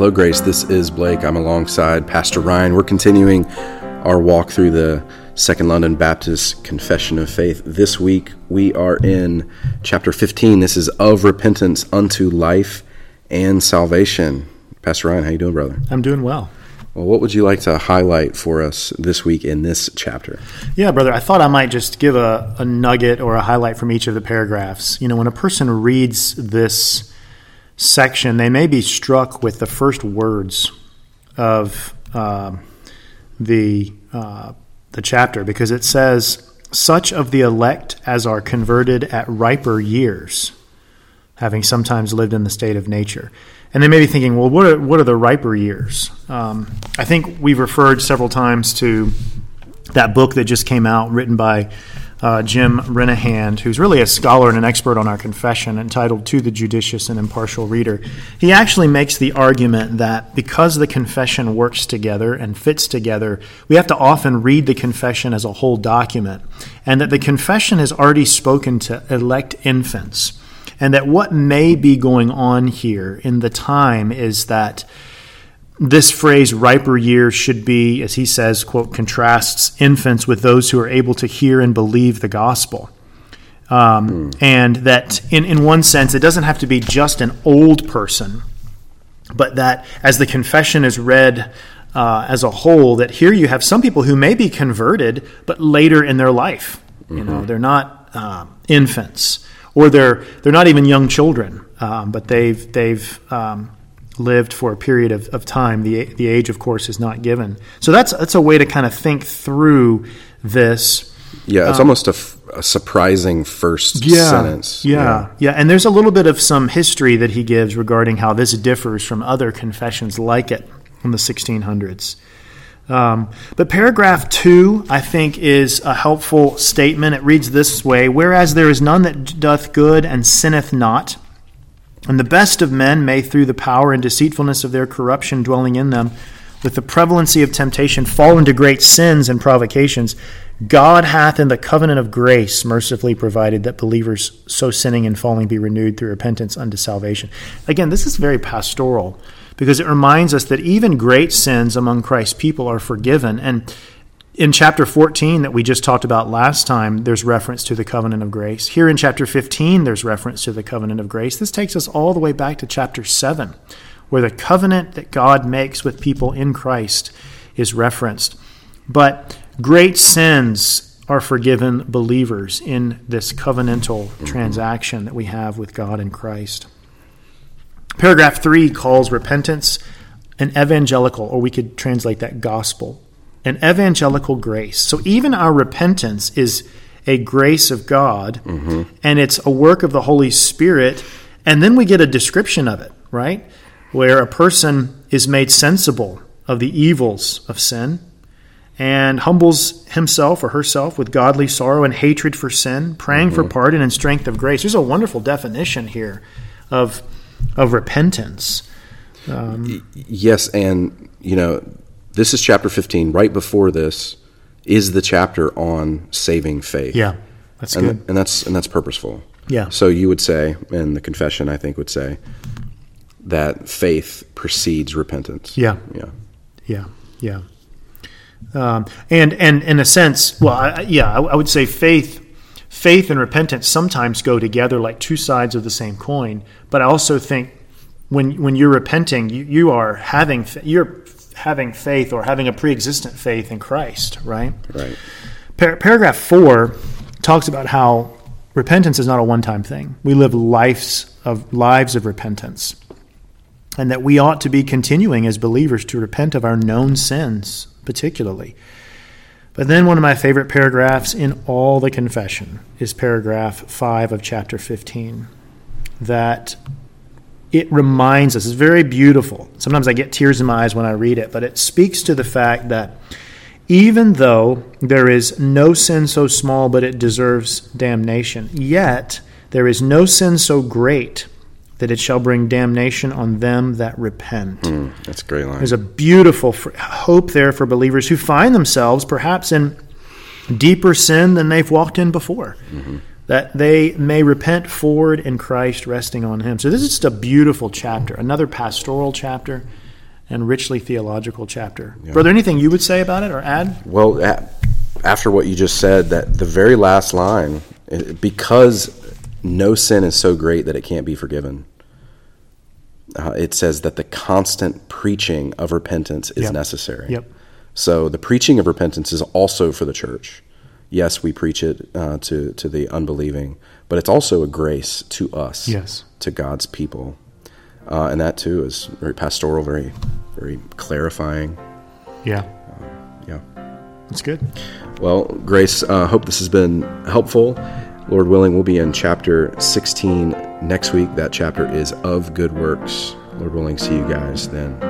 Hello, Grace. This is Blake. I'm alongside Pastor Ryan. We're continuing our walk through the Second London Baptist Confession of Faith. This week we are in chapter 15. This is of repentance unto life and salvation. Pastor Ryan, how you doing, brother? I'm doing well. Well, what would you like to highlight for us this week in this chapter? Yeah, brother, I thought I might just give a, a nugget or a highlight from each of the paragraphs. You know, when a person reads this section, they may be struck with the first words of uh, the uh, the chapter because it says, "Such of the elect as are converted at riper years, having sometimes lived in the state of nature." And they may be thinking, "Well, what are what are the riper years?" Um, I think we've referred several times to that book that just came out, written by uh, Jim Renihan, who's really a scholar and an expert on our confession, entitled To the Judicious and Impartial Reader. He actually makes the argument that because the confession works together and fits together, we have to often read the confession as a whole document, and that the confession has already spoken to elect infants, and that what may be going on here in the time is that this phrase riper years should be as he says quote contrasts infants with those who are able to hear and believe the gospel um, mm. and that in, in one sense it doesn't have to be just an old person but that as the confession is read uh, as a whole that here you have some people who may be converted but later in their life mm-hmm. you know mm-hmm. they're not uh, infants or they're they're not even young children um, but they've they've um, lived for a period of, of time. The, the age, of course, is not given. So that's, that's a way to kind of think through this. Yeah, it's um, almost a, f- a surprising first yeah, sentence. Yeah, yeah, yeah. And there's a little bit of some history that he gives regarding how this differs from other confessions like it in the 1600s. Um, but paragraph two, I think, is a helpful statement. It reads this way Whereas there is none that doth good and sinneth not, and the best of men may, through the power and deceitfulness of their corruption dwelling in them, with the prevalency of temptation, fall into great sins and provocations. God hath in the covenant of grace mercifully provided that believers so sinning and falling be renewed through repentance unto salvation. Again, this is very pastoral because it reminds us that even great sins among Christ's people are forgiven. And in chapter 14 that we just talked about last time, there's reference to the covenant of grace. Here in chapter 15, there's reference to the covenant of grace. This takes us all the way back to chapter 7, where the covenant that God makes with people in Christ is referenced. But great sins are forgiven believers in this covenantal mm-hmm. transaction that we have with God in Christ. Paragraph 3 calls repentance an evangelical, or we could translate that gospel an evangelical grace. So even our repentance is a grace of God, mm-hmm. and it's a work of the Holy Spirit. And then we get a description of it, right? Where a person is made sensible of the evils of sin and humbles himself or herself with godly sorrow and hatred for sin, praying mm-hmm. for pardon and strength of grace. There's a wonderful definition here of of repentance. Um, yes, and you know this is chapter 15. Right before this is the chapter on saving faith. Yeah, that's and, good. And that's and that's purposeful. Yeah. So you would say, and the confession I think would say that faith precedes repentance. Yeah. Yeah. Yeah. Yeah. Um, and and in a sense, well, I, yeah, I, I would say faith faith and repentance sometimes go together like two sides of the same coin. But I also think when when you're repenting, you, you are having you're having faith or having a pre-existent faith in Christ, right? Right. Par- paragraph four talks about how repentance is not a one-time thing. We live lives of lives of repentance, and that we ought to be continuing as believers to repent of our known sins, particularly. But then one of my favorite paragraphs in all the confession is paragraph 5 of chapter 15 that it reminds us, it's very beautiful. Sometimes I get tears in my eyes when I read it, but it speaks to the fact that even though there is no sin so small but it deserves damnation, yet there is no sin so great that it shall bring damnation on them that repent. Mm, that's a great line. There's a beautiful hope there for believers who find themselves perhaps in deeper sin than they've walked in before. Mm-hmm that they may repent forward in Christ, resting on Him. So, this is just a beautiful chapter, another pastoral chapter. and richly theological chapter. Yeah. Brother, anything you would say about it or add? Well, after what you just said, that the very last line, because no sin is so great that it can't be forgiven. Uh, it says that the constant preaching of repentance is yep. necessary. Yep. So the preaching of repentance is also for the church. Yes, we preach it uh, to to the unbelieving, but it's also a grace to us. Yes. To God's people, uh, and that too is very pastoral, very very clarifying. Yeah. Uh, yeah. That's good. Well, Grace, uh, hope this has been helpful. Lord willing, we'll be in chapter 16 next week. That chapter is of good works. Lord willing, see you guys then.